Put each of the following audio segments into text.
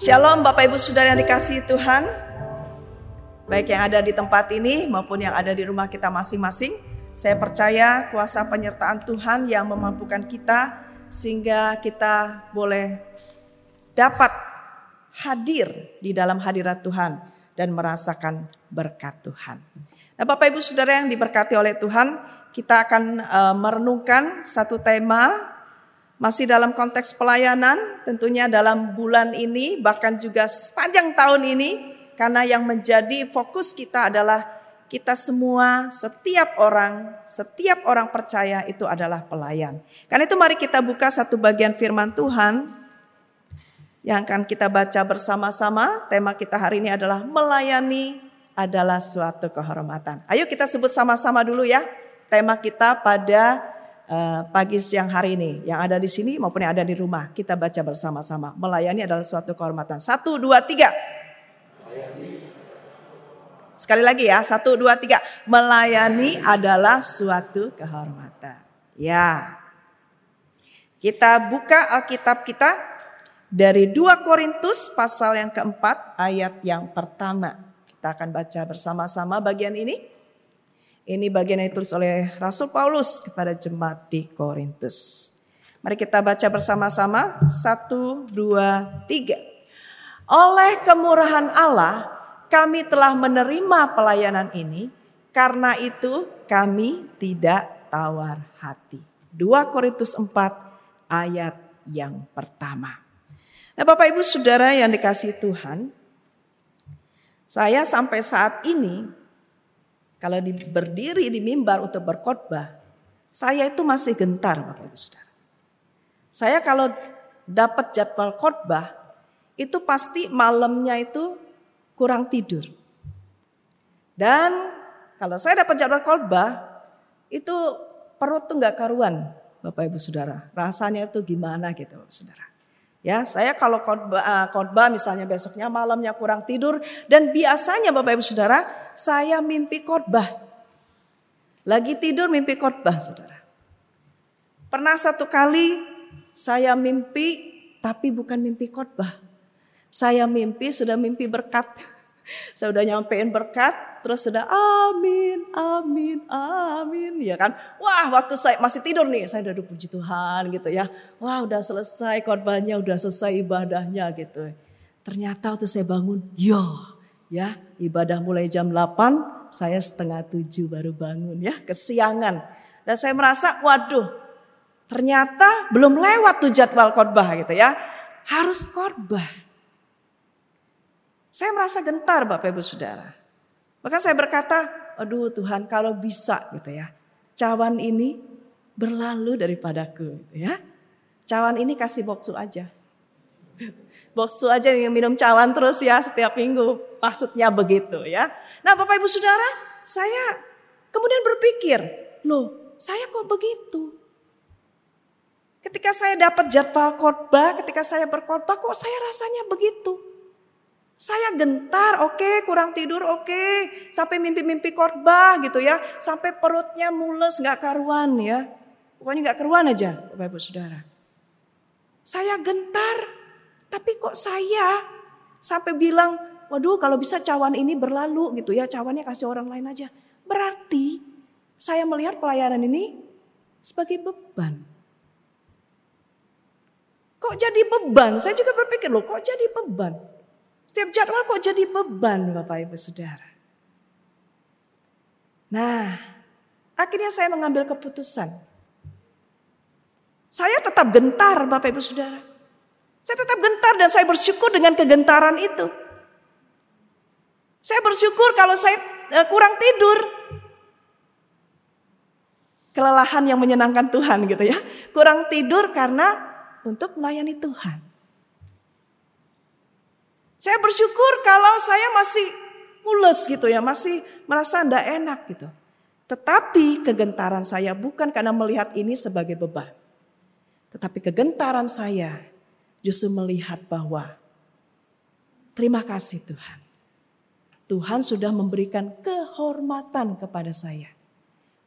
Shalom Bapak Ibu Saudara yang dikasihi Tuhan. Baik yang ada di tempat ini maupun yang ada di rumah kita masing-masing. Saya percaya kuasa penyertaan Tuhan yang memampukan kita sehingga kita boleh dapat hadir di dalam hadirat Tuhan dan merasakan berkat Tuhan. Nah, Bapak Ibu Saudara yang diberkati oleh Tuhan, kita akan uh, merenungkan satu tema masih dalam konteks pelayanan, tentunya dalam bulan ini, bahkan juga sepanjang tahun ini, karena yang menjadi fokus kita adalah kita semua, setiap orang, setiap orang percaya itu adalah pelayan. Karena itu mari kita buka satu bagian firman Tuhan yang akan kita baca bersama-sama. Tema kita hari ini adalah melayani adalah suatu kehormatan. Ayo kita sebut sama-sama dulu ya. Tema kita pada uh, pagi siang hari ini. Yang ada di sini maupun yang ada di rumah. Kita baca bersama-sama. Melayani adalah suatu kehormatan. Satu, dua, tiga. Sekali lagi ya, satu, dua, tiga. Melayani adalah suatu kehormatan. Ya. Kita buka Alkitab kita dari 2 Korintus pasal yang keempat ayat yang pertama. Kita akan baca bersama-sama bagian ini. Ini bagian yang ditulis oleh Rasul Paulus kepada jemaat di Korintus. Mari kita baca bersama-sama. Satu, dua, tiga. Oleh kemurahan Allah, kami telah menerima pelayanan ini. Karena itu kami tidak tawar hati. 2 Korintus 4 ayat yang pertama. Nah Bapak Ibu Saudara yang dikasih Tuhan. Saya sampai saat ini kalau di, berdiri di mimbar untuk berkhotbah, saya itu masih gentar Bapak Ibu Saudara. Saya kalau dapat jadwal khotbah, itu pasti malamnya itu kurang tidur. Dan kalau saya dapat jadwal khotbah, itu perut tuh nggak karuan Bapak Ibu Saudara. Rasanya itu gimana gitu Bapak Saudara. Ya, saya kalau khotbah, uh, khotbah misalnya besoknya malamnya kurang tidur dan biasanya Bapak Ibu Saudara, saya mimpi khotbah. Lagi tidur mimpi khotbah, Saudara. Pernah satu kali saya mimpi tapi bukan mimpi khotbah. Saya mimpi sudah mimpi berkat. Saya udah nyampein berkat, terus sudah amin, amin, amin, ya kan. Wah waktu saya masih tidur nih, saya udah puji Tuhan gitu ya. Wah udah selesai korbannya, udah selesai ibadahnya gitu. Ternyata waktu saya bangun, yo ya ibadah mulai jam 8, saya setengah tujuh baru bangun ya, kesiangan. Dan saya merasa, waduh ternyata belum lewat tuh jadwal khotbah gitu ya. Harus khotbah. Saya merasa gentar Bapak Ibu Saudara. Bahkan saya berkata, aduh Tuhan kalau bisa gitu ya. Cawan ini berlalu daripadaku gitu ya. Cawan ini kasih boksu aja. Boksu aja yang minum cawan terus ya setiap minggu. Maksudnya begitu ya. Nah Bapak Ibu Saudara, saya kemudian berpikir, loh saya kok begitu? Ketika saya dapat jadwal khotbah, ketika saya berkhotbah kok saya rasanya begitu? Saya gentar, oke, okay, kurang tidur, oke, okay. sampai mimpi-mimpi khotbah gitu ya, sampai perutnya mules, nggak karuan ya, pokoknya nggak karuan aja, bapak ibu saudara. Saya gentar, tapi kok saya sampai bilang, waduh, kalau bisa cawan ini berlalu gitu ya, cawannya kasih orang lain aja. Berarti saya melihat pelayanan ini sebagai beban. Kok jadi beban? Saya juga berpikir loh, kok jadi beban? Setiap jadwal kok jadi beban Bapak Ibu Saudara. Nah, akhirnya saya mengambil keputusan. Saya tetap gentar Bapak Ibu Saudara. Saya tetap gentar dan saya bersyukur dengan kegentaran itu. Saya bersyukur kalau saya eh, kurang tidur. Kelelahan yang menyenangkan Tuhan gitu ya. Kurang tidur karena untuk melayani Tuhan. Saya bersyukur kalau saya masih mules gitu ya, masih merasa tidak enak gitu. Tetapi kegentaran saya bukan karena melihat ini sebagai beban. Tetapi kegentaran saya justru melihat bahwa terima kasih Tuhan. Tuhan sudah memberikan kehormatan kepada saya.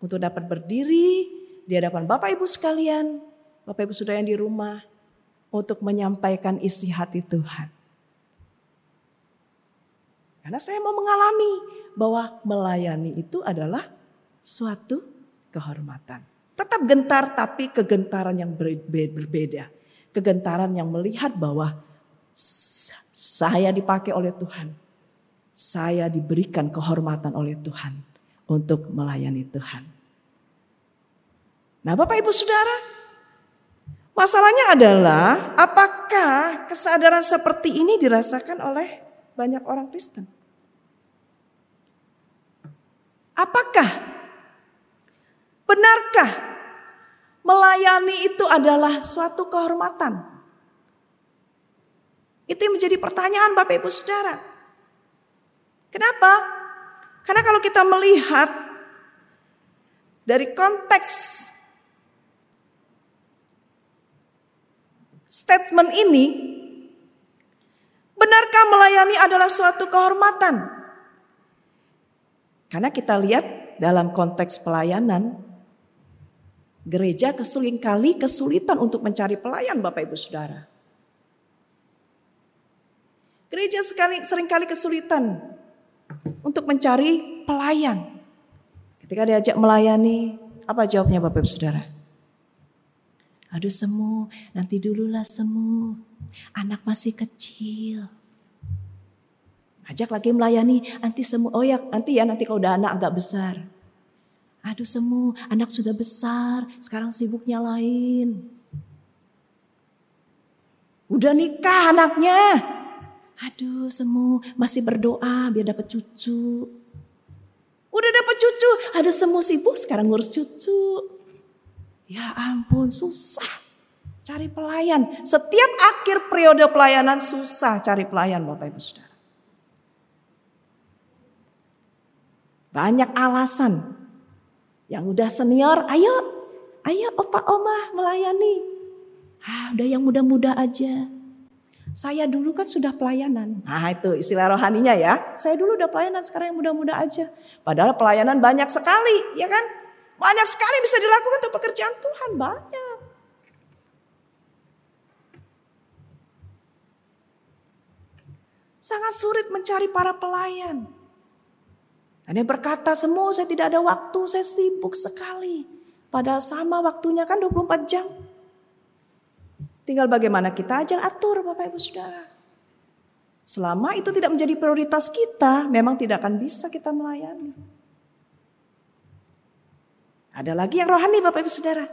Untuk dapat berdiri di hadapan Bapak Ibu sekalian, Bapak Ibu sudah yang di rumah. Untuk menyampaikan isi hati Tuhan. Karena saya mau mengalami bahwa melayani itu adalah suatu kehormatan. Tetap gentar tapi kegentaran yang berbeda. Kegentaran yang melihat bahwa saya dipakai oleh Tuhan. Saya diberikan kehormatan oleh Tuhan untuk melayani Tuhan. Nah Bapak Ibu Saudara, masalahnya adalah apakah kesadaran seperti ini dirasakan oleh banyak orang Kristen? Apakah benarkah melayani itu adalah suatu kehormatan? Itu yang menjadi pertanyaan Bapak Ibu Saudara. Kenapa? Karena kalau kita melihat dari konteks statement ini, benarkah melayani adalah suatu kehormatan? Karena kita lihat dalam konteks pelayanan, gereja kesulitan kali kesulitan untuk mencari pelayan Bapak Ibu Saudara. Gereja sekali sering kali kesulitan untuk mencari pelayan. Ketika diajak melayani, apa jawabnya Bapak Ibu Saudara? Aduh semu, nanti dululah semu. Anak masih kecil. Ajak lagi melayani, nanti semu, oh ya nanti ya nanti kalau udah anak agak besar. Aduh semu, anak sudah besar, sekarang sibuknya lain. Udah nikah anaknya. Aduh semu, masih berdoa biar dapat cucu. Udah dapat cucu, ada semu sibuk sekarang ngurus cucu. Ya ampun susah cari pelayan. Setiap akhir periode pelayanan susah cari pelayan Bapak Ibu Saudara. Banyak alasan. Yang udah senior, ayo, ayo opa oma melayani. Ah, udah yang muda-muda aja. Saya dulu kan sudah pelayanan. Nah itu istilah rohaninya ya. Saya dulu udah pelayanan, sekarang yang muda-muda aja. Padahal pelayanan banyak sekali, ya kan? Banyak sekali bisa dilakukan untuk pekerjaan Tuhan, banyak. Sangat sulit mencari para pelayan. Dan yang berkata semua saya tidak ada waktu, saya sibuk sekali. Padahal sama waktunya kan 24 jam. Tinggal bagaimana kita aja atur Bapak Ibu Saudara. Selama itu tidak menjadi prioritas kita, memang tidak akan bisa kita melayani. Ada lagi yang rohani Bapak Ibu Saudara.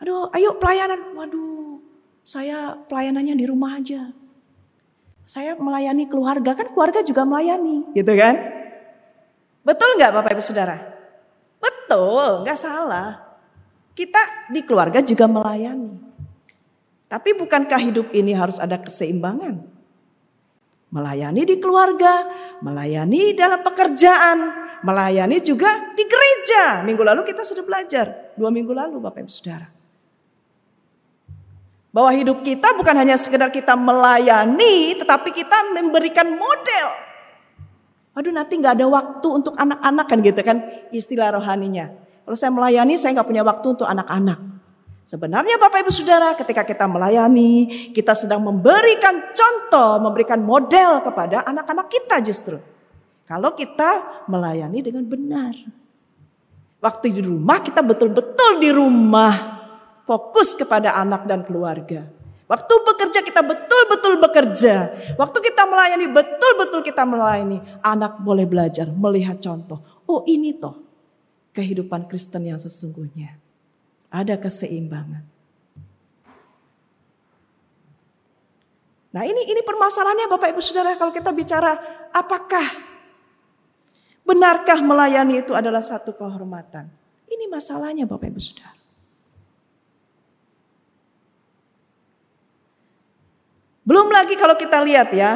Aduh, ayo pelayanan. Waduh, saya pelayanannya di rumah aja. Saya melayani keluarga, kan keluarga juga melayani, gitu kan? Betul nggak Bapak Ibu Saudara? Betul, nggak salah. Kita di keluarga juga melayani. Tapi bukankah hidup ini harus ada keseimbangan? Melayani di keluarga, melayani dalam pekerjaan, melayani juga di gereja. Minggu lalu kita sudah belajar, dua minggu lalu Bapak Ibu Saudara. Bahwa hidup kita bukan hanya sekedar kita melayani, tetapi kita memberikan model Aduh nanti nggak ada waktu untuk anak-anak kan gitu kan istilah rohaninya. Kalau saya melayani saya nggak punya waktu untuk anak-anak. Sebenarnya Bapak Ibu Saudara ketika kita melayani kita sedang memberikan contoh, memberikan model kepada anak-anak kita justru. Kalau kita melayani dengan benar. Waktu di rumah kita betul-betul di rumah fokus kepada anak dan keluarga. Waktu bekerja kita betul-betul bekerja. Waktu kita melayani betul-betul kita melayani. Anak boleh belajar melihat contoh. Oh ini toh kehidupan Kristen yang sesungguhnya. Ada keseimbangan. Nah ini ini permasalahannya Bapak Ibu Saudara kalau kita bicara apakah benarkah melayani itu adalah satu kehormatan. Ini masalahnya Bapak Ibu Saudara. Belum lagi kalau kita lihat ya.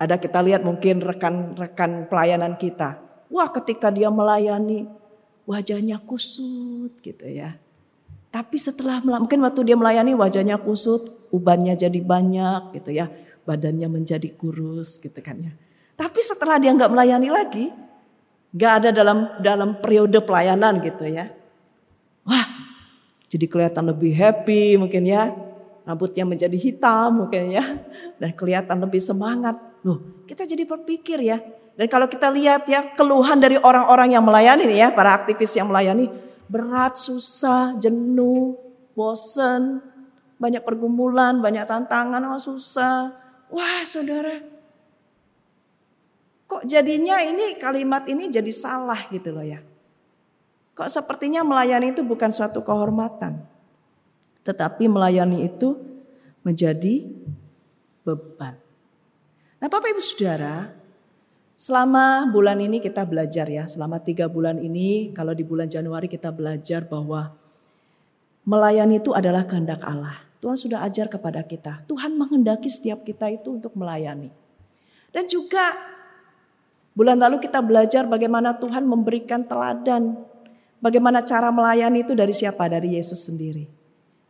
Ada kita lihat mungkin rekan-rekan pelayanan kita. Wah ketika dia melayani wajahnya kusut gitu ya. Tapi setelah mungkin waktu dia melayani wajahnya kusut, ubannya jadi banyak gitu ya. Badannya menjadi kurus gitu kan ya. Tapi setelah dia nggak melayani lagi, nggak ada dalam dalam periode pelayanan gitu ya. Wah, jadi kelihatan lebih happy mungkin ya rambutnya menjadi hitam mungkin ya dan kelihatan lebih semangat. Loh, kita jadi berpikir ya. Dan kalau kita lihat ya keluhan dari orang-orang yang melayani nih ya, para aktivis yang melayani, berat, susah, jenuh, bosen, banyak pergumulan, banyak tantangan, oh susah. Wah saudara, kok jadinya ini kalimat ini jadi salah gitu loh ya. Kok sepertinya melayani itu bukan suatu kehormatan. Tetapi melayani itu menjadi beban. Nah Bapak Ibu Saudara, selama bulan ini kita belajar ya, selama tiga bulan ini kalau di bulan Januari kita belajar bahwa melayani itu adalah kehendak Allah. Tuhan sudah ajar kepada kita, Tuhan menghendaki setiap kita itu untuk melayani. Dan juga bulan lalu kita belajar bagaimana Tuhan memberikan teladan, bagaimana cara melayani itu dari siapa? Dari Yesus sendiri.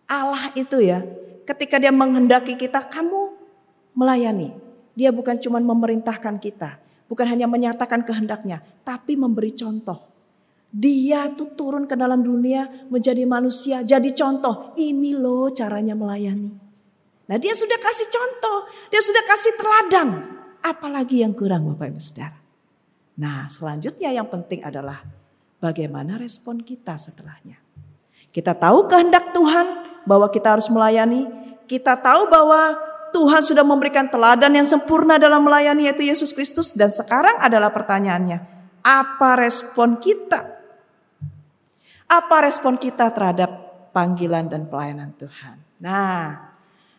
Allah itu ya, ketika dia menghendaki kita, kamu melayani. Dia bukan cuma memerintahkan kita, bukan hanya menyatakan kehendaknya, tapi memberi contoh. Dia tuh turun ke dalam dunia menjadi manusia, jadi contoh. Ini loh caranya melayani. Nah dia sudah kasih contoh, dia sudah kasih teladan. Apalagi yang kurang Bapak Ibu Saudara. Nah selanjutnya yang penting adalah bagaimana respon kita setelahnya. Kita tahu kehendak Tuhan bahwa kita harus melayani. Kita tahu bahwa Tuhan sudah memberikan teladan yang sempurna dalam melayani yaitu Yesus Kristus. Dan sekarang adalah pertanyaannya, apa respon kita? Apa respon kita terhadap panggilan dan pelayanan Tuhan? Nah,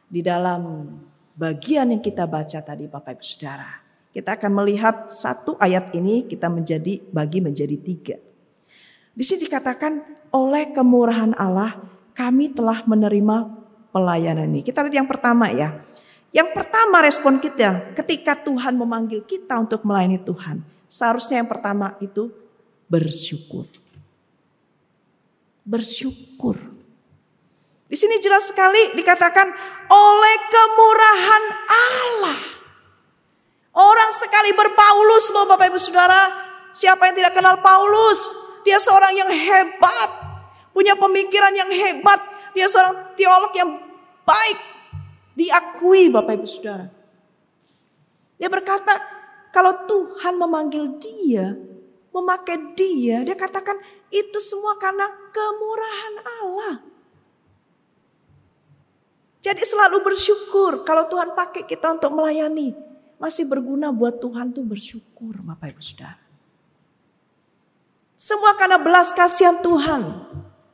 di dalam bagian yang kita baca tadi Bapak Ibu Saudara, kita akan melihat satu ayat ini kita menjadi bagi menjadi tiga. Di sini dikatakan oleh kemurahan Allah kami telah menerima pelayanan ini. Kita lihat yang pertama ya. Yang pertama respon kita ketika Tuhan memanggil kita untuk melayani Tuhan. Seharusnya yang pertama itu bersyukur. Bersyukur. Di sini jelas sekali dikatakan oleh kemurahan Allah. Orang sekali berpaulus loh Bapak Ibu Saudara. Siapa yang tidak kenal Paulus? Dia seorang yang hebat. Punya pemikiran yang hebat. Dia seorang teolog yang baik. Diakui Bapak Ibu Saudara. Dia berkata, kalau Tuhan memanggil dia, memakai dia, dia katakan itu semua karena kemurahan Allah. Jadi selalu bersyukur kalau Tuhan pakai kita untuk melayani. Masih berguna buat Tuhan tuh bersyukur Bapak Ibu Saudara. Semua karena belas kasihan Tuhan.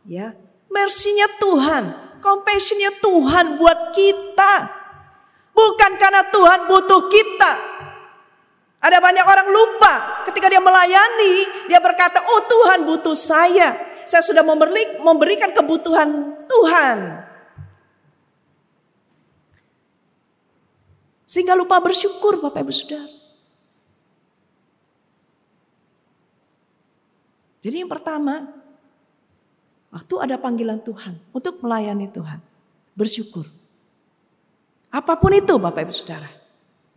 Ya, mersinya Tuhan compassionnya Tuhan buat kita. Bukan karena Tuhan butuh kita. Ada banyak orang lupa ketika dia melayani, dia berkata, oh Tuhan butuh saya. Saya sudah memberikan kebutuhan Tuhan. Sehingga lupa bersyukur Bapak Ibu Saudara. Jadi yang pertama, Waktu ada panggilan Tuhan untuk melayani Tuhan. Bersyukur. Apa pun itu Bapak Ibu Saudara.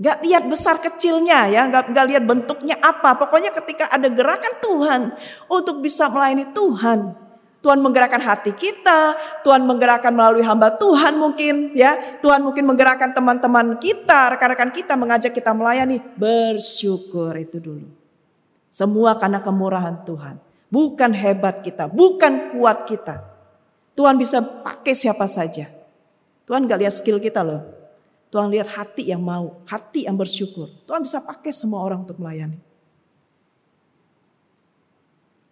Gak lihat besar kecilnya ya, gak, gak lihat bentuknya apa. Pokoknya ketika ada gerakan Tuhan untuk bisa melayani Tuhan. Tuhan menggerakkan hati kita, Tuhan menggerakkan melalui hamba Tuhan mungkin ya. Tuhan mungkin menggerakkan teman-teman kita, rekan-rekan kita mengajak kita melayani. Bersyukur itu dulu. Semua karena kemurahan Tuhan. Bukan hebat kita, bukan kuat kita. Tuhan bisa pakai siapa saja. Tuhan gak lihat skill kita loh. Tuhan lihat hati yang mau, hati yang bersyukur. Tuhan bisa pakai semua orang untuk melayani.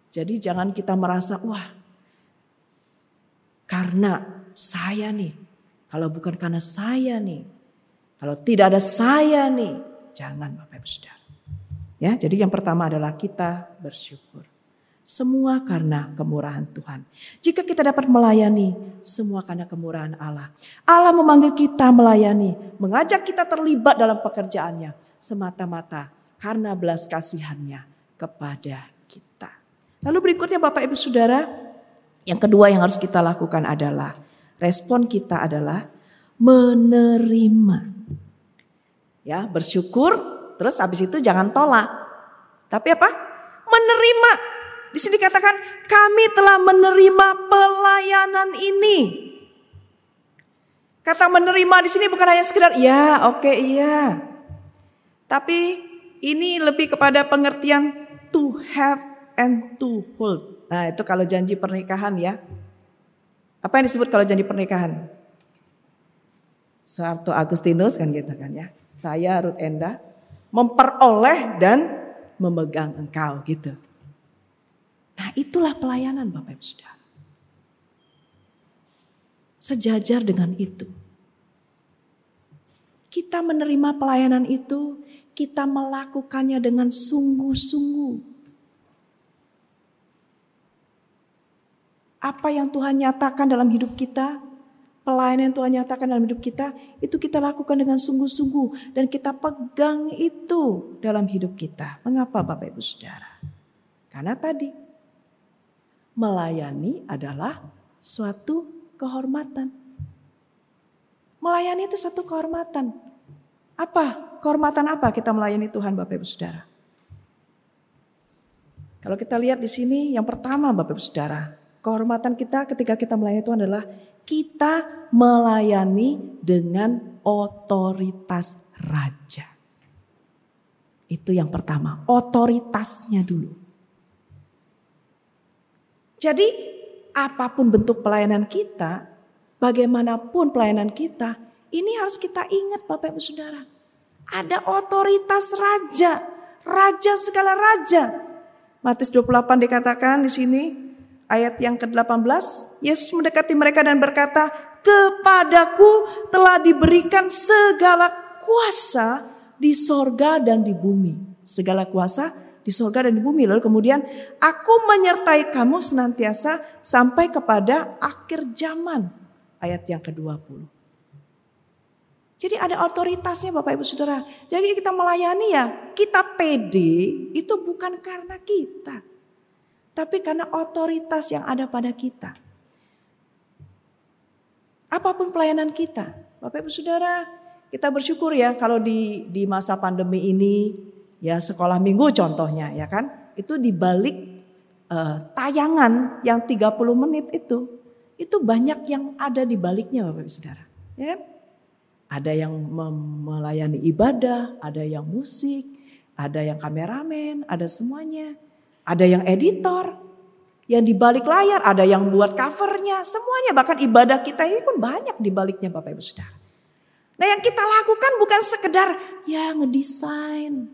Jadi jangan kita merasa, wah karena saya nih. Kalau bukan karena saya nih. Kalau tidak ada saya nih. Jangan Bapak Ibu Saudara. Ya, jadi yang pertama adalah kita bersyukur. Semua karena kemurahan Tuhan. Jika kita dapat melayani, semua karena kemurahan Allah. Allah memanggil kita melayani, mengajak kita terlibat dalam pekerjaannya semata-mata karena belas kasihannya kepada kita. Lalu berikutnya Bapak Ibu Saudara, yang kedua yang harus kita lakukan adalah respon kita adalah menerima. Ya, bersyukur, terus habis itu jangan tolak. Tapi apa? Menerima di sini katakan kami telah menerima pelayanan ini. Kata menerima di sini bukan hanya sekedar ya, oke okay, iya. Tapi ini lebih kepada pengertian to have and to hold. Nah itu kalau janji pernikahan ya. Apa yang disebut kalau janji pernikahan? Soeharto Agustinus kan gitu kan ya. Saya Ruth Enda memperoleh dan memegang engkau gitu. Nah itulah pelayanan Bapak Ibu Saudara. Sejajar dengan itu. Kita menerima pelayanan itu, kita melakukannya dengan sungguh-sungguh. apa yang Tuhan nyatakan dalam hidup kita, pelayanan yang Tuhan nyatakan dalam hidup kita, itu kita lakukan dengan sungguh-sungguh dan kita pegang itu dalam hidup kita. Mengapa Bapak Ibu Saudara? Karena tadi melayani adalah suatu kehormatan. Melayani itu satu kehormatan. Apa? Kehormatan apa kita melayani Tuhan Bapak Ibu Saudara? Kalau kita lihat di sini yang pertama Bapak Ibu Saudara, Kehormatan kita ketika kita melayani Tuhan adalah kita melayani dengan otoritas raja. Itu yang pertama, otoritasnya dulu. Jadi apa pun bentuk pelayanan kita, bagaimanapun pelayanan kita, ini harus kita ingat Bapak Ibu Saudara. Ada otoritas raja, raja segala raja. Matius 28 dikatakan di sini, ayat yang ke-18, Yesus mendekati mereka dan berkata, "Kepadaku telah diberikan segala kuasa di sorga dan di bumi." Segala kuasa di sorga dan di bumi. Lalu kemudian, "Aku menyertai kamu senantiasa sampai kepada akhir zaman." Ayat yang ke-20. Jadi ada otoritasnya Bapak Ibu Saudara. Jadi kita melayani ya, kita pede itu bukan karena kita tapi karena otoritas yang ada pada kita. Apa pun pelayanan kita, Bapak Ibu Saudara, kita bersyukur ya kalau di di masa pandemi ini ya sekolah minggu contohnya ya kan, itu dibalik uh, tayangan yang 30 menit itu, itu banyak yang ada di baliknya Bapak Ibu Saudara, ya kan? Ada yang melayani ibadah, ada yang musik, ada yang kameramen, ada semuanya. Ada yang editor, yang di balik layar, ada yang buat covernya, semuanya bahkan ibadah kita ini pun banyak di baliknya Bapak Ibu Saudara. Nah yang kita lakukan bukan sekedar ya ngedesain,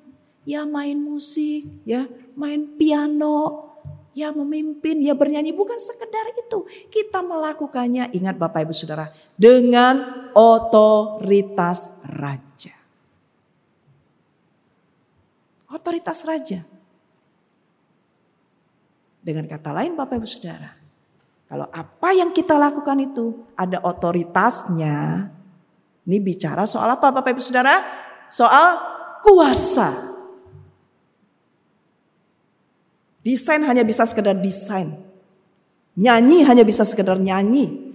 ya main musik, ya main piano, ya memimpin, ya bernyanyi. Bukan sekedar itu. Kita melakukannya, ingat Bapak Ibu Saudara, dengan otoritas raja. Otoritas raja. Dengan kata lain Bapak Ibu Saudara, kalau apa yang kita lakukan itu ada otoritasnya, ini bicara soal apa Bapak Ibu Saudara? Soal kuasa. Desain hanya bisa sekedar desain. Nyanyi hanya bisa sekedar nyanyi.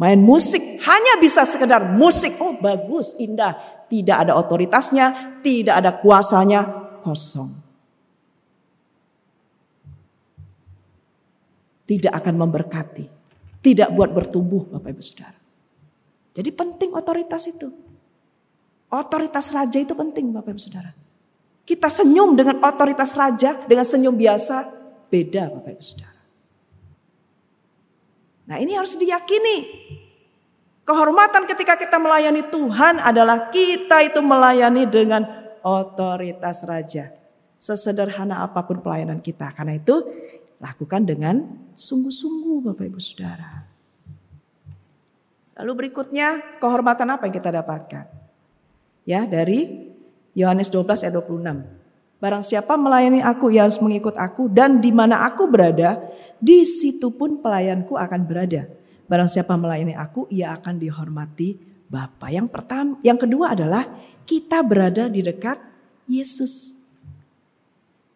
Main musik hanya bisa sekedar musik. Oh bagus, indah. Tidak ada otoritasnya, tidak ada kuasanya, kosong. tidak akan memberkati. Tidak buat bertumbuh Bapak Ibu Saudara. Jadi penting otoritas itu. Otoritas raja itu penting Bapak Ibu Saudara. Kita senyum dengan otoritas raja, dengan senyum biasa, beda Bapak Ibu Saudara. Nah ini harus diyakini. Kehormatan ketika kita melayani Tuhan adalah kita itu melayani dengan otoritas raja. Sesederhana apa pun pelayanan kita. Karena itu Lakukan dengan sungguh-sungguh Bapak Ibu Saudara. Lalu berikutnya kehormatan apa yang kita dapatkan? Ya dari Yohanes 12 ayat 26. Barang siapa melayani aku, ia harus mengikut aku dan di mana aku berada, di situ pun pelayanku akan berada. Barang siapa melayani aku, ia akan dihormati Bapa. Yang pertama, yang kedua adalah kita berada di dekat Yesus.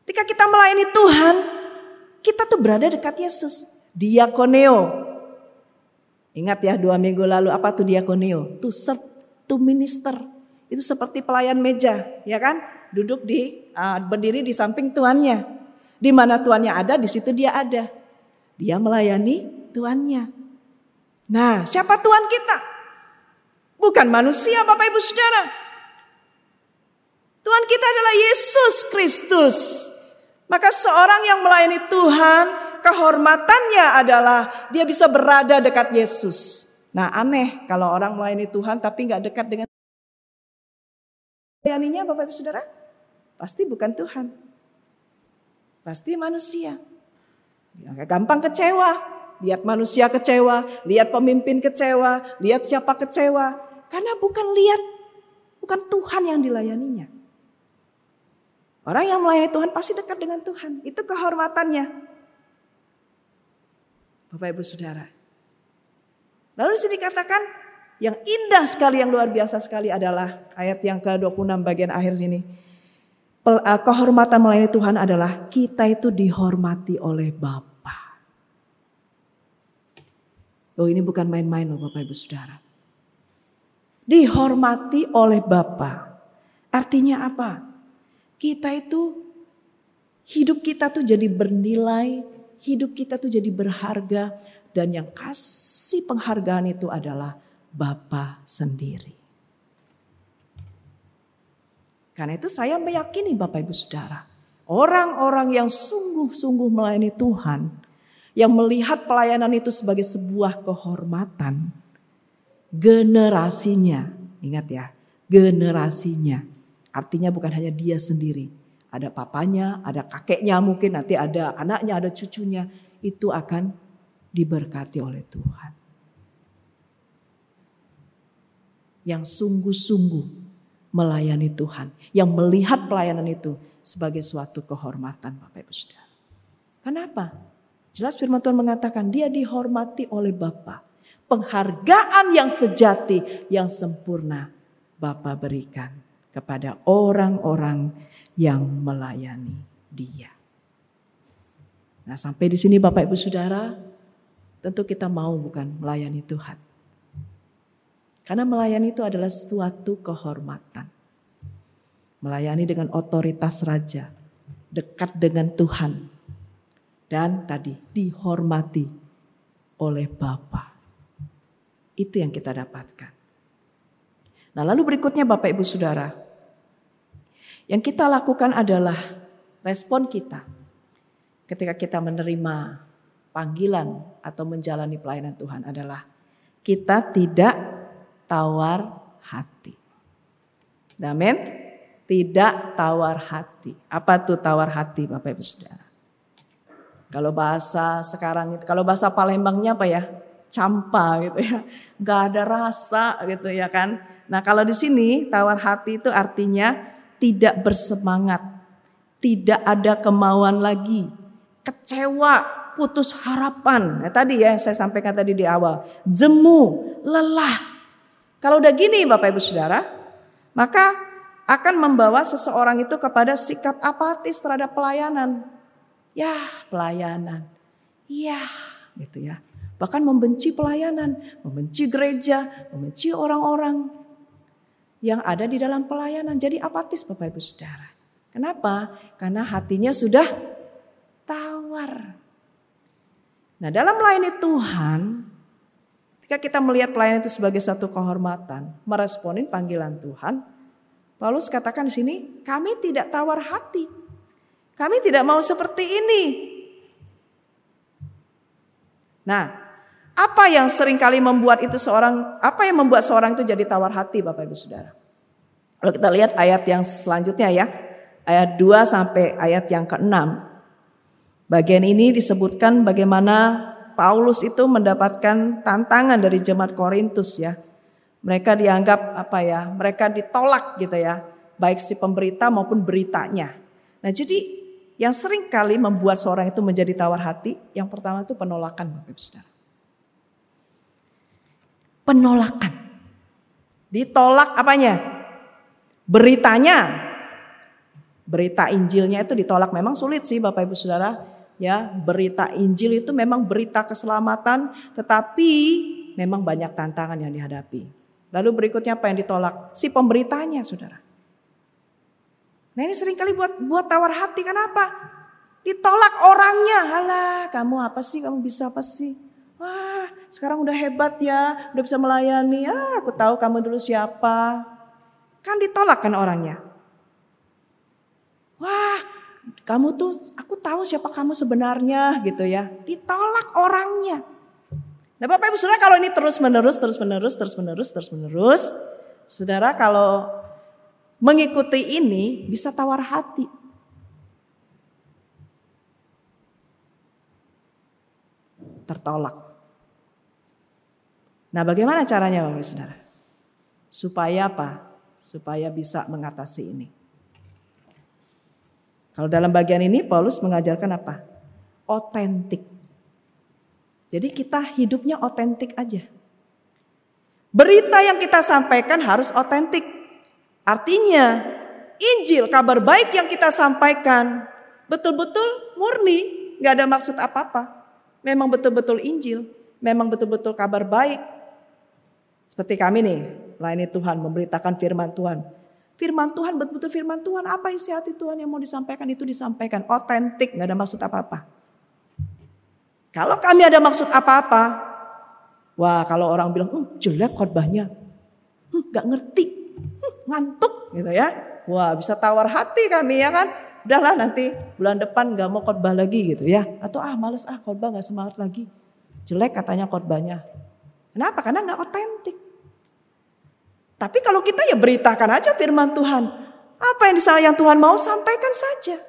Ketika kita melayani Tuhan, kita tuh berada dekat Yesus. Diakoneo. Ingat ya dua minggu lalu apa tuh diakoneo? To serve, to minister. Itu seperti pelayan meja, ya kan? Duduk di, uh, berdiri di samping tuannya. Di mana tuannya ada, di situ dia ada. Dia melayani tuannya. Nah, siapa tuan kita? Bukan manusia Bapak Ibu Saudara. Tuhan kita adalah Yesus Kristus. Maka seorang yang melayani Tuhan, kehormatannya adalah dia bisa berada dekat Yesus. Nah aneh kalau orang melayani Tuhan tapi nggak dekat dengan melayaninya Bapak Ibu Saudara. Pasti bukan Tuhan. Pasti manusia. Ya, gampang kecewa. Lihat manusia kecewa, lihat pemimpin kecewa, lihat siapa kecewa. Karena bukan lihat, bukan Tuhan yang dilayaninya. Orang yang melayani Tuhan pasti dekat dengan Tuhan. Itu kehormatannya. Bapak Ibu Saudara. Lalu di sini dikatakan yang indah sekali, yang luar biasa sekali adalah ayat yang ke-26 bagian akhir ini. Eh, kehormatan melayani Tuhan adalah kita itu dihormati oleh Bapa. Oh ini bukan main-main loh Bapak Ibu Saudara. Dihormati oleh Bapa. Artinya apa? Kita itu hidup kita tuh jadi bernilai, hidup kita tuh jadi berharga dan yang kasih penghargaan itu adalah Bapa sendiri. Karena itu saya meyakini Bapak Ibu Saudara, orang-orang yang sungguh-sungguh melayani Tuhan, yang melihat pelayanan itu sebagai sebuah kehormatan, generasinya, ingat ya, generasinya. Artinya bukan hanya dia sendiri, ada papanya, ada kakeknya mungkin nanti ada anaknya, ada cucunya, itu akan diberkati oleh Tuhan. Yang sungguh-sungguh melayani Tuhan, yang melihat pelayanan itu sebagai suatu kehormatan Bapak Ibu Saudara. Kenapa? Jelas firman Tuhan mengatakan dia dihormati oleh Bapa. Penghargaan yang sejati, yang sempurna Bapa berikan kepada orang-orang yang melayani dia. Nah sampai di sini Bapak Ibu Saudara, tentu kita mau bukan melayani Tuhan. Karena melayani itu adalah suatu kehormatan. Melayani dengan otoritas raja, dekat dengan Tuhan, dan tadi dihormati oleh Bapa. Itu yang kita dapatkan. Nah, lalu berikutnya Bapak Ibu Saudara, yang kita lakukan adalah respon kita ketika kita menerima panggilan atau menjalani pelayanan Tuhan adalah kita tidak tawar hati. Amin. Tidak tawar hati. Apa tuh tawar hati Bapak Ibu Saudara? Kalau bahasa sekarang itu, kalau bahasa Palembangnya apa ya? Campa gitu ya. Gak ada rasa gitu ya kan. Nah kalau di sini tawar hati itu artinya tidak bersemangat. Tidak ada kemauan lagi. Kecewa, putus harapan. Nah, tadi ya saya sampaikan tadi di awal. Jemu, lelah. Kalau udah gini Bapak Ibu Saudara, maka akan membawa seseorang itu kepada sikap apatis terhadap pelayanan. Ya pelayanan. Ya gitu ya. Bahkan membenci pelayanan, membenci gereja, membenci orang-orang yang ada di dalam pelayanan. Jadi apatis Bapak Ibu Saudara. Kenapa? Karena hatinya sudah tawar. Nah dalam melayani Tuhan, ketika kita melihat pelayanan itu sebagai satu kehormatan, meresponin panggilan Tuhan, Paulus katakan di sini, kami tidak tawar hati. Kami tidak mau seperti ini. Nah, apa yang sering kali membuat itu seorang, apa yang membuat seorang itu jadi tawar hati Bapak Ibu Saudara? Kalau kita lihat ayat yang selanjutnya ya, ayat 2 sampai ayat yang ke-6. Bagian ini disebutkan bagaimana Paulus itu mendapatkan tantangan dari jemaat Korintus ya. Mereka dianggap apa ya, mereka ditolak gitu ya, baik si pemberita maupun beritanya. Nah jadi yang sering kali membuat seorang itu menjadi tawar hati, yang pertama itu penolakan Bapak Ibu Saudara. Penolakan. Ditolak apanya? Beritanya. Berita Injilnya itu ditolak memang sulit sih Bapak Ibu Saudara. Ya, berita Injil itu memang berita keselamatan, tetapi memang banyak tantangan yang dihadapi. Lalu berikutnya apa yang ditolak? Si pemberitanya, Saudara. Nah ini sering kali buat buat tawar hati kenapa? Ditolak orangnya. Halah kamu apa sih? Kamu bisa apa sih? Wah sekarang udah hebat ya. Udah bisa melayani. Ah aku tahu kamu dulu siapa. Kan ditolak kan orangnya. Kamu tuh, aku tahu siapa kamu sebenarnya gitu ya. Ditolak orangnya. Nah Bapak Ibu Saudara kalau ini terus menerus, terus menerus, terus menerus, terus menerus. Saudara kalau mengikuti ini bisa tawar hati. Tertolak. Nah bagaimana caranya Bapak Ibu Saudara? Supaya apa? Supaya bisa mengatasi ini. Kalau dalam bagian ini Paulus mengajarkan apa? Otentik. Jadi kita hidupnya otentik aja. Berita yang kita sampaikan harus otentik. Artinya Injil, kabar baik yang kita sampaikan betul-betul murni, nggak ada maksud apa-apa. Memang betul-betul Injil, memang betul-betul kabar baik. Seperti kami nih, layani Tuhan, memberitakan firman Tuhan. Firman Tuhan betul-betul firman Tuhan. Apa isi hati Tuhan yang mau disampaikan itu disampaikan. Otentik, nggak ada maksud apa-apa. Kalau kami ada maksud apa-apa, wah kalau orang bilang, hm, jelek khotbahnya, hm, nggak ngerti, hm, ngantuk gitu ya. Wah bisa tawar hati kami ya kan. Udahlah nanti bulan depan nggak mau khotbah lagi gitu ya. Atau ah males ah khotbah nggak semangat lagi. Jelek katanya khotbahnya. Kenapa? Karena nggak otentik. Tapi kalau kita ya beritakan aja firman Tuhan. Apa yang yang Tuhan mau sampaikan saja.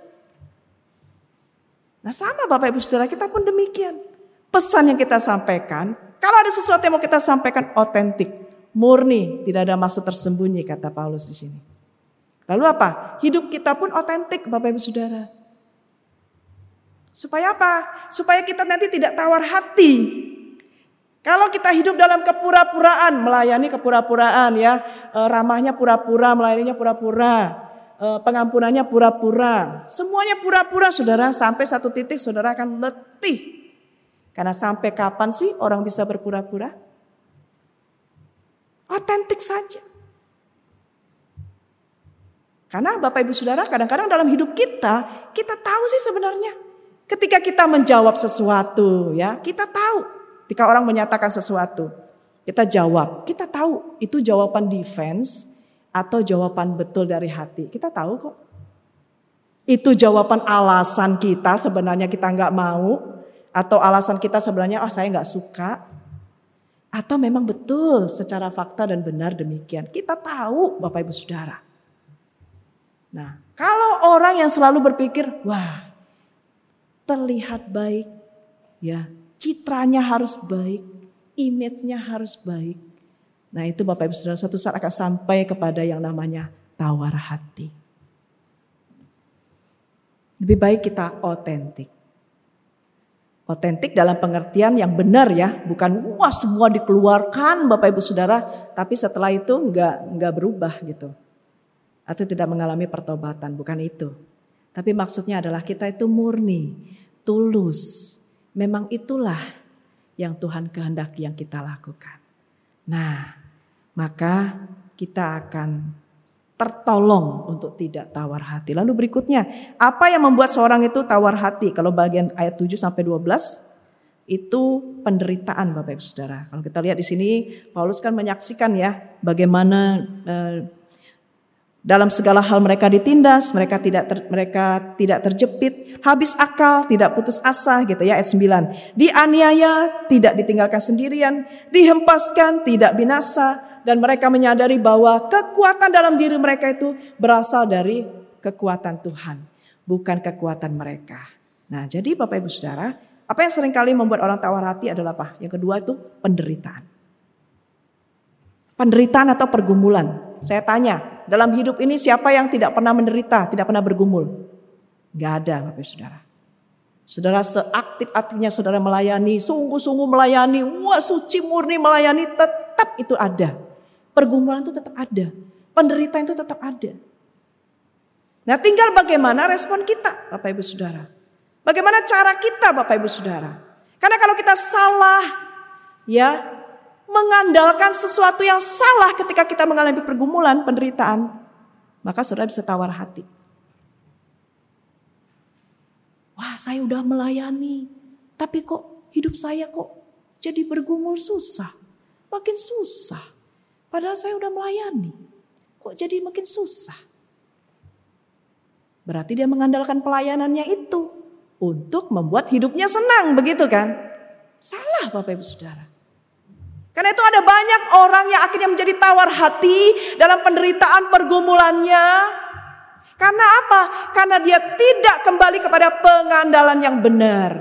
Nah sama Bapak Ibu Saudara kita pun demikian. Pesan yang kita sampaikan, kalau ada sesuatu yang mau kita sampaikan otentik, murni, tidak ada maksud tersembunyi kata Paulus di sini. Lalu apa? Hidup kita pun otentik Bapak Ibu Saudara. Supaya apa? Supaya kita nanti tidak tawar hati kalau kita hidup dalam kepura-puraan, melayani kepura-puraan ya, e, ramahnya pura-pura, melayaninya pura-pura, e, pengampunannya pura-pura, semuanya pura-pura saudara, sampai satu titik saudara akan letih. Karena sampai kapan sih orang bisa berpura-pura? Otentik saja. Karena Bapak Ibu Saudara kadang-kadang dalam hidup kita, kita tahu sih sebenarnya. Ketika kita menjawab sesuatu ya, kita tahu Ketika orang menyatakan sesuatu, kita jawab. Kita tahu itu jawaban defense atau jawaban betul dari hati. Kita tahu kok. Itu jawaban alasan kita sebenarnya kita nggak mau atau alasan kita sebenarnya oh saya nggak suka atau memang betul secara fakta dan benar demikian. Kita tahu Bapak Ibu Saudara. Nah, kalau orang yang selalu berpikir, wah, terlihat baik, ya, citranya harus baik, image-nya harus baik. Nah itu Bapak Ibu Saudara suatu saat akan sampai kepada yang namanya tawar hati. Lebih baik kita otentik. Otentik dalam pengertian yang benar ya, bukan wah semua dikeluarkan Bapak Ibu Saudara, tapi setelah itu enggak enggak berubah gitu. Atau tidak mengalami pertobatan, bukan itu. Tapi maksudnya adalah kita itu murni, tulus, Memang itulah yang Tuhan kehendaki yang kita lakukan. Nah, maka kita akan tertolong untuk tidak tawar hati. Lalu berikutnya, apa yang membuat seorang itu tawar hati? Kalau bagian ayat 7 sampai 12 itu penderitaan Bapak Ibu Saudara. Kalau kita lihat di sini Paulus kan menyaksikan ya bagaimana eh, dalam segala hal mereka ditindas, mereka tidak ter, mereka tidak terjepit, habis akal, tidak putus asa gitu ya ayat 9. Dianiaya, tidak ditinggalkan sendirian, dihempaskan, tidak binasa dan mereka menyadari bahwa kekuatan dalam diri mereka itu berasal dari kekuatan Tuhan, bukan kekuatan mereka. Nah, jadi Bapak Ibu Saudara, apa yang sering kali membuat orang tawar hati adalah apa? Yang kedua itu penderitaan. Penderitaan atau pergumulan. Saya tanya, dalam hidup ini siapa yang tidak pernah menderita, tidak pernah bergumul? Gak ada Bapak Saudara. Saudara seaktif-aktifnya saudara melayani, sungguh-sungguh melayani, wah suci murni melayani, tetap itu ada. Pergumulan itu tetap ada. Penderitaan itu tetap ada. Nah tinggal bagaimana respon kita Bapak Ibu Saudara. Bagaimana cara kita Bapak Ibu Saudara. Karena kalau kita salah ya mengandalkan sesuatu yang salah ketika kita mengalami pergumulan, penderitaan, maka saudara bisa tawar hati. Wah saya udah melayani, tapi kok hidup saya kok jadi bergumul susah. Makin susah. Padahal saya udah melayani. Kok jadi makin susah. Berarti dia mengandalkan pelayanannya itu untuk membuat hidupnya senang, begitu kan? Salah Bapak Ibu Saudara. Karena itu ada banyak orang yang akhirnya menjadi tawar hati dalam penderitaan pergumulannya. Karena apa? Karena dia tidak kembali kepada pengandalan yang benar.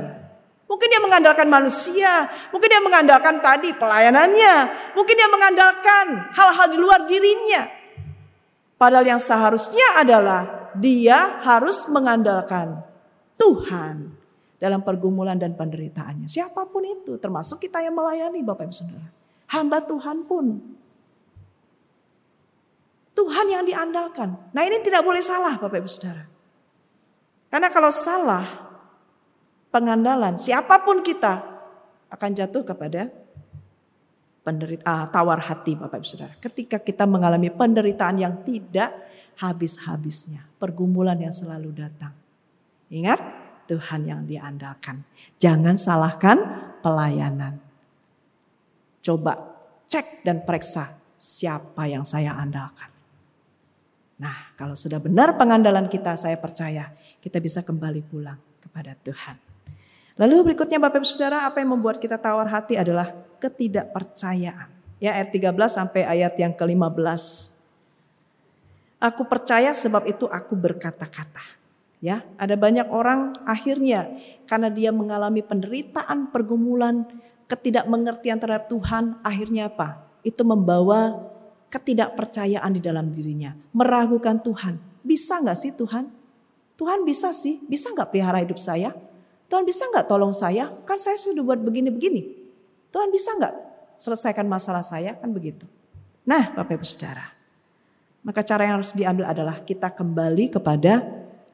Mungkin dia mengandalkan manusia, mungkin dia mengandalkan tadi pelayanannya, mungkin dia mengandalkan hal-hal di luar dirinya. Padahal yang seharusnya adalah dia harus mengandalkan Tuhan dalam pergumulan dan penderitaannya. Siapa pun itu, termasuk kita yang melayani Bapak Ibu Saudara. Hamba Tuhan pun. Tuhan yang diandalkan. Nah ini tidak boleh salah Bapak Ibu Saudara. Karena kalau salah, pengandalan siapa pun kita akan jatuh kepada penderita ah, tawar hati Bapak Ibu Saudara. Ketika kita mengalami penderitaan yang tidak habis-habisnya, pergumulan yang selalu datang. Ingat, Tuhan yang diandalkan. Jangan salahkan pelayanan. Coba cek dan periksa siapa yang saya andalkan. Nah, kalau sudah benar pengandalan kita, saya percaya kita bisa kembali pulang kepada Tuhan. Lalu berikutnya Bapak Ibu Saudara, apa yang membuat kita tawar hati adalah ketidakpercayaan. Ya ayat 13 sampai ayat yang ke-15. Aku percaya sebab itu aku berkata-kata. Ya, ada banyak orang akhirnya karena dia mengalami penderitaan, pergumulan, ketidakmengertian terhadap Tuhan, akhirnya apa? Itu membawa ketidakpercayaan di dalam dirinya, meragukan Tuhan. Bisa nggak sih Tuhan? Tuhan bisa sih, bisa nggak pelihara hidup saya? Tuhan bisa nggak tolong saya? Kan saya sudah buat begini-begini. Tuhan bisa nggak selesaikan masalah saya? Kan begitu. Nah Bapak Ibu Saudara. Maka cara yang harus diambil adalah kita kembali kepada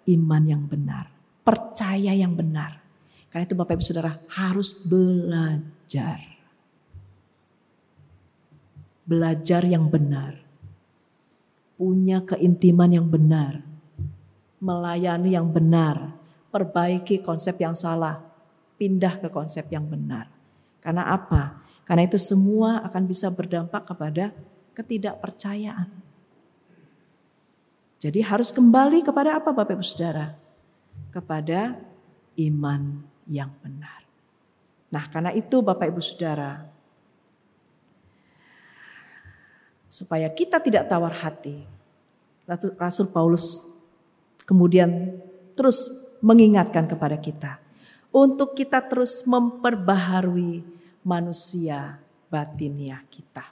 iman yang benar. Percaya yang benar. Karena itu Bapak Ibu Saudara harus belajar. Belajar yang benar. Punya keintiman yang benar. Melayani yang benar perbaiki konsep yang salah, pindah ke konsep yang benar. Karena apa? Karena itu semua akan bisa berdampak kepada ketidakpercayaan. Jadi harus kembali kepada apa Bapak Ibu Saudara? Kepada iman yang benar. Nah karena itu Bapak Ibu Saudara, supaya kita tidak tawar hati, Rasul Paulus kemudian terus mengingatkan kepada kita untuk kita terus memperbaharui manusia batiniah kita.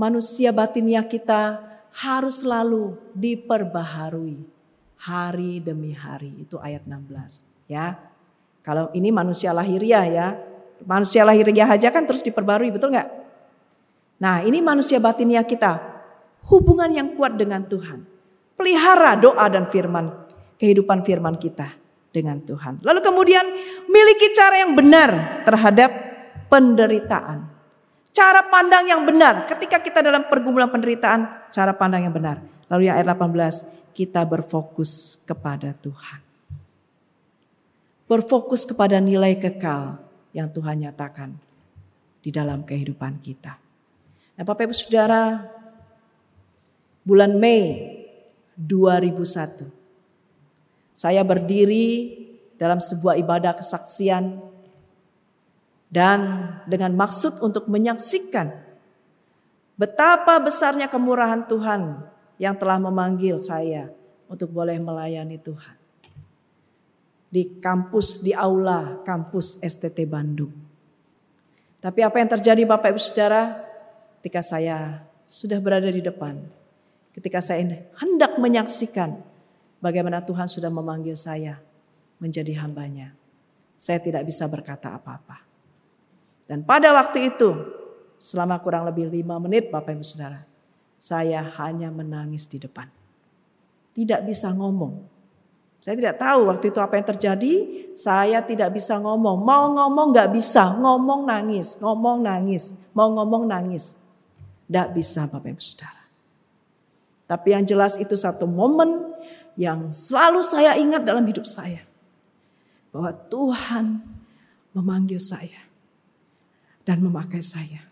Manusia batiniah kita harus selalu diperbaharui hari demi hari. Itu ayat 16 ya. Kalau ini manusia lahiriah ya. Manusia lahiriah aja kan terus diperbarui, betul nggak? Nah ini manusia batiniah kita. Hubungan yang kuat dengan Tuhan. Pelihara doa dan firman, kehidupan firman kita dengan Tuhan. Lalu kemudian miliki cara yang benar terhadap penderitaan. Cara pandang yang benar ketika kita dalam pergumulan penderitaan, cara pandang yang benar. Lalu yang ayat 18, kita berfokus kepada Tuhan. Berfokus kepada nilai kekal yang Tuhan nyatakan di dalam kehidupan kita. Nah Bapak Ibu Saudara, bulan Mei 2001. Saya berdiri dalam sebuah ibadah kesaksian dan dengan maksud untuk menyaksikan betapa besarnya kemurahan Tuhan yang telah memanggil saya untuk boleh melayani Tuhan. Di kampus, di aula kampus STT Bandung. Tapi apa yang terjadi Bapak Ibu Saudara ketika saya sudah berada di depan ketika saya hendak menyaksikan bagaimana Tuhan sudah memanggil saya menjadi hambanya. Saya tidak bisa berkata apa-apa. Dan pada waktu itu, selama kurang lebih lima menit Bapak Ibu Saudara, saya hanya menangis di depan. Tidak bisa ngomong. Saya tidak tahu waktu itu apa yang terjadi. Saya tidak bisa ngomong. Mau ngomong gak bisa. Ngomong nangis. Ngomong nangis. Mau ngomong nangis. Tidak bisa Bapak Ibu Saudara. Tapi yang jelas itu satu momen yang selalu saya ingat dalam hidup saya. Bahwa Tuhan memanggil saya dan memakai saya.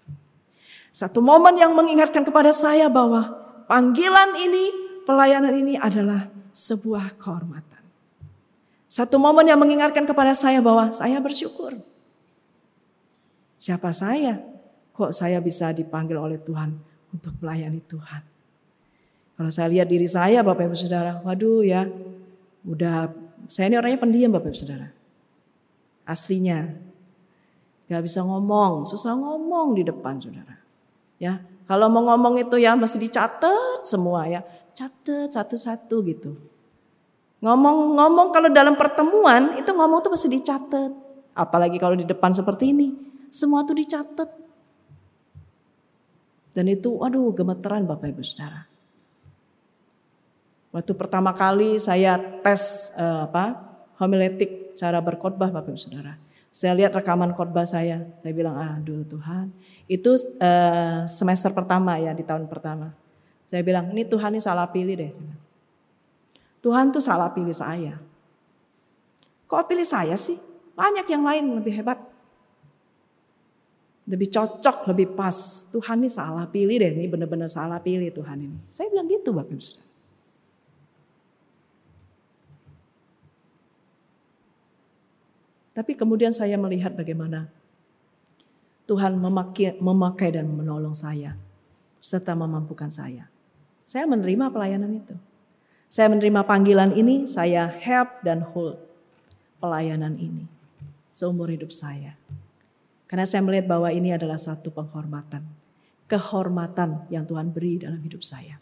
Satu momen yang mengingatkan kepada saya bahwa panggilan ini pelayanan ini adalah sebuah kehormatan. Satu momen yang mengingatkan kepada saya bahwa saya bersyukur. Siapa saya? Kok saya bisa dipanggil oleh Tuhan untuk melayani Tuhan? Kalau saya lihat diri saya Bapak Ibu Saudara, waduh ya, udah saya ini orangnya pendiam Bapak Ibu Saudara. Aslinya. Gak bisa ngomong, susah ngomong di depan Saudara. Ya, kalau mau ngomong itu ya masih dicatat semua ya. Catat satu-satu gitu. Ngomong-ngomong kalau dalam pertemuan itu ngomong tuh masih dicatat. Apalagi kalau di depan seperti ini. Semua tuh dicatat. Dan itu waduh gemeteran Bapak Ibu Saudara. Waktu pertama kali saya tes uh, apa homiletik cara berkhotbah Bapak Ibu Saudara. Saya lihat rekaman khotbah saya, saya bilang aduh Tuhan. Itu uh, semester pertama ya di tahun pertama. Saya bilang ini Tuhan ini salah pilih deh. Tuhan tuh salah pilih saya. Kok pilih saya sih? Banyak yang lain lebih hebat. Lebih cocok, lebih pas. Tuhan ini salah pilih deh, ini benar-benar salah pilih Tuhan ini. Saya bilang gitu Bapak Ibu Saudara. Tapi kemudian saya melihat bagaimana Tuhan memakai, memakai dan menolong saya serta memampukan saya. Saya menerima pelayanan itu. Saya menerima panggilan ini, saya help dan hold pelayanan ini seumur hidup saya. Karena saya melihat bahwa ini adalah satu penghormatan, kehormatan yang Tuhan beri dalam hidup saya.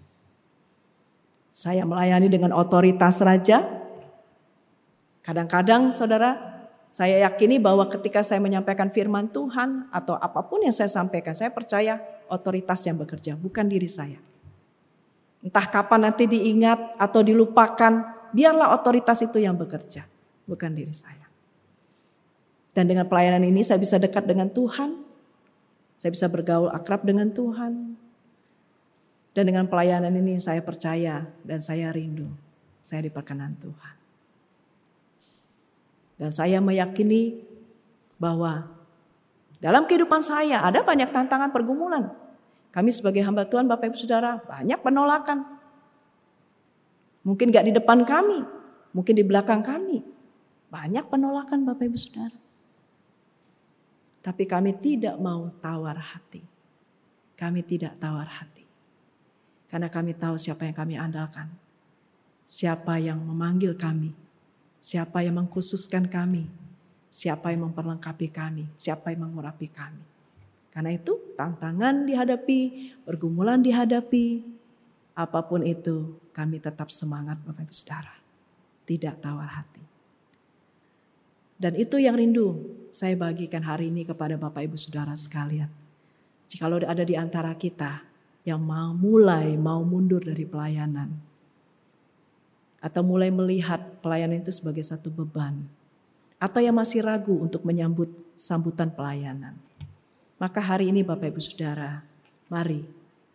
Saya melayani dengan otoritas raja. Kadang-kadang saudara saya yakini bahwa ketika saya menyampaikan firman Tuhan atau apa pun yang saya sampaikan, saya percaya otoritas yang bekerja, bukan diri saya. Entah kapan nanti diingat atau dilupakan, biarlah otoritas itu yang bekerja, bukan diri saya. Dan dengan pelayanan ini saya bisa dekat dengan Tuhan, saya bisa bergaul akrab dengan Tuhan. Dan dengan pelayanan ini saya percaya dan saya rindu, saya diperkenan Tuhan. Dan saya meyakini bahwa dalam kehidupan saya ada banyak tantangan pergumulan. Kami sebagai hamba Tuhan Bapak Ibu Saudara banyak penolakan. Mungkin gak di depan kami, mungkin di belakang kami. Banyak penolakan Bapak Ibu Saudara. Tapi kami tidak mau tawar hati. Kami tidak tawar hati. Karena kami tahu siapa yang kami andalkan. Siapa yang memanggil kami Siapa yang mengkhususkan kami? Siapa yang memperlengkapi kami? Siapa yang mengurapi kami? Karena itu tantangan dihadapi, pergumulan dihadapi, apa pun itu kami tetap semangat Bapak Ibu Saudara. Tidak tawar hati. Dan itu yang rindu saya bagikan hari ini kepada Bapak Ibu Saudara sekalian. Jika ada di antara kita yang mau mulai, mau mundur dari pelayanan, atau mulai melihat pelayanan itu sebagai satu beban, atau yang masih ragu untuk menyambut sambutan pelayanan. Maka hari ini Bapak Ibu Saudara, mari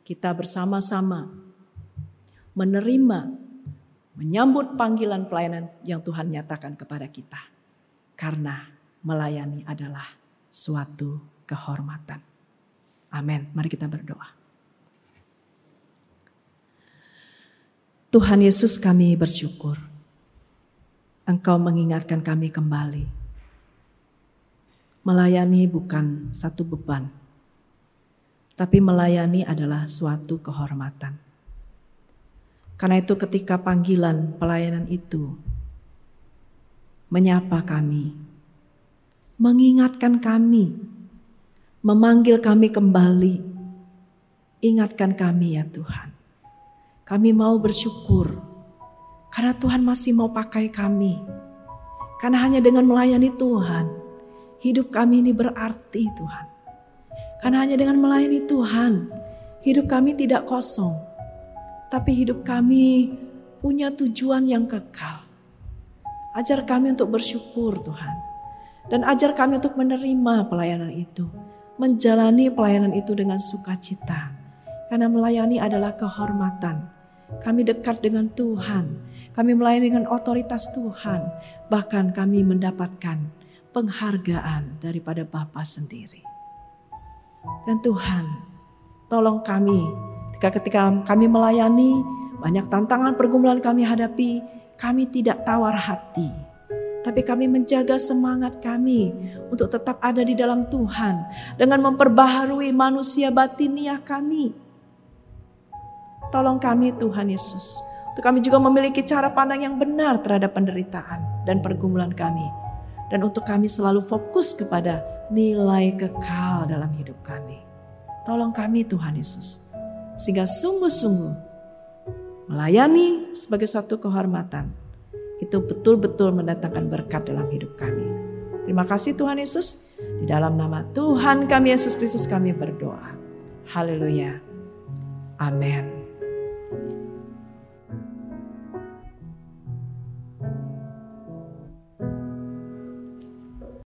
kita bersama-sama menerima, menyambut panggilan pelayanan yang Tuhan nyatakan kepada kita. Karena melayani adalah suatu kehormatan. Amin. Mari kita berdoa. Tuhan Yesus kami bersyukur. Engkau mengingatkan kami kembali. Melayani bukan satu beban, tapi melayani adalah suatu kehormatan. Karena itu ketika panggilan pelayanan itu menyapa kami, mengingatkan kami, memanggil kami kembali, ingatkan kami ya Tuhan kami mau bersyukur karena Tuhan masih mau pakai kami. Karena hanya dengan melayani Tuhan, hidup kami ini berarti Tuhan. Karena hanya dengan melayani Tuhan, hidup kami tidak kosong. Tapi hidup kami punya tujuan yang kekal. Ajar kami untuk bersyukur Tuhan. Dan ajar kami untuk menerima pelayanan itu. Menjalani pelayanan itu dengan sukacita. Karena melayani adalah kehormatan kami dekat dengan Tuhan. Kami melayani dengan otoritas Tuhan. Bahkan kami mendapatkan penghargaan daripada Bapa sendiri. Dan Tuhan, tolong kami ketika ketika kami melayani, Banyak tantangan pergumulan kami hadapi, kami tidak tawar hati. Tapi kami menjaga semangat kami untuk tetap ada di dalam Tuhan dengan memperbaharui manusia batiniah kami. Tolong kami Tuhan Yesus. Untuk kami juga memiliki cara pandang yang benar terhadap penderitaan dan pergumulan kami. Dan untuk kami selalu fokus kepada nilai kekal dalam hidup kami. Tolong kami Tuhan Yesus. Sehingga sungguh-sungguh melayani sebagai suatu kehormatan. Itu betul-betul mendatangkan berkat dalam hidup kami. Terima kasih Tuhan Yesus. Di dalam nama Tuhan kami Yesus Kristus kami berdoa. Haleluya. Amin.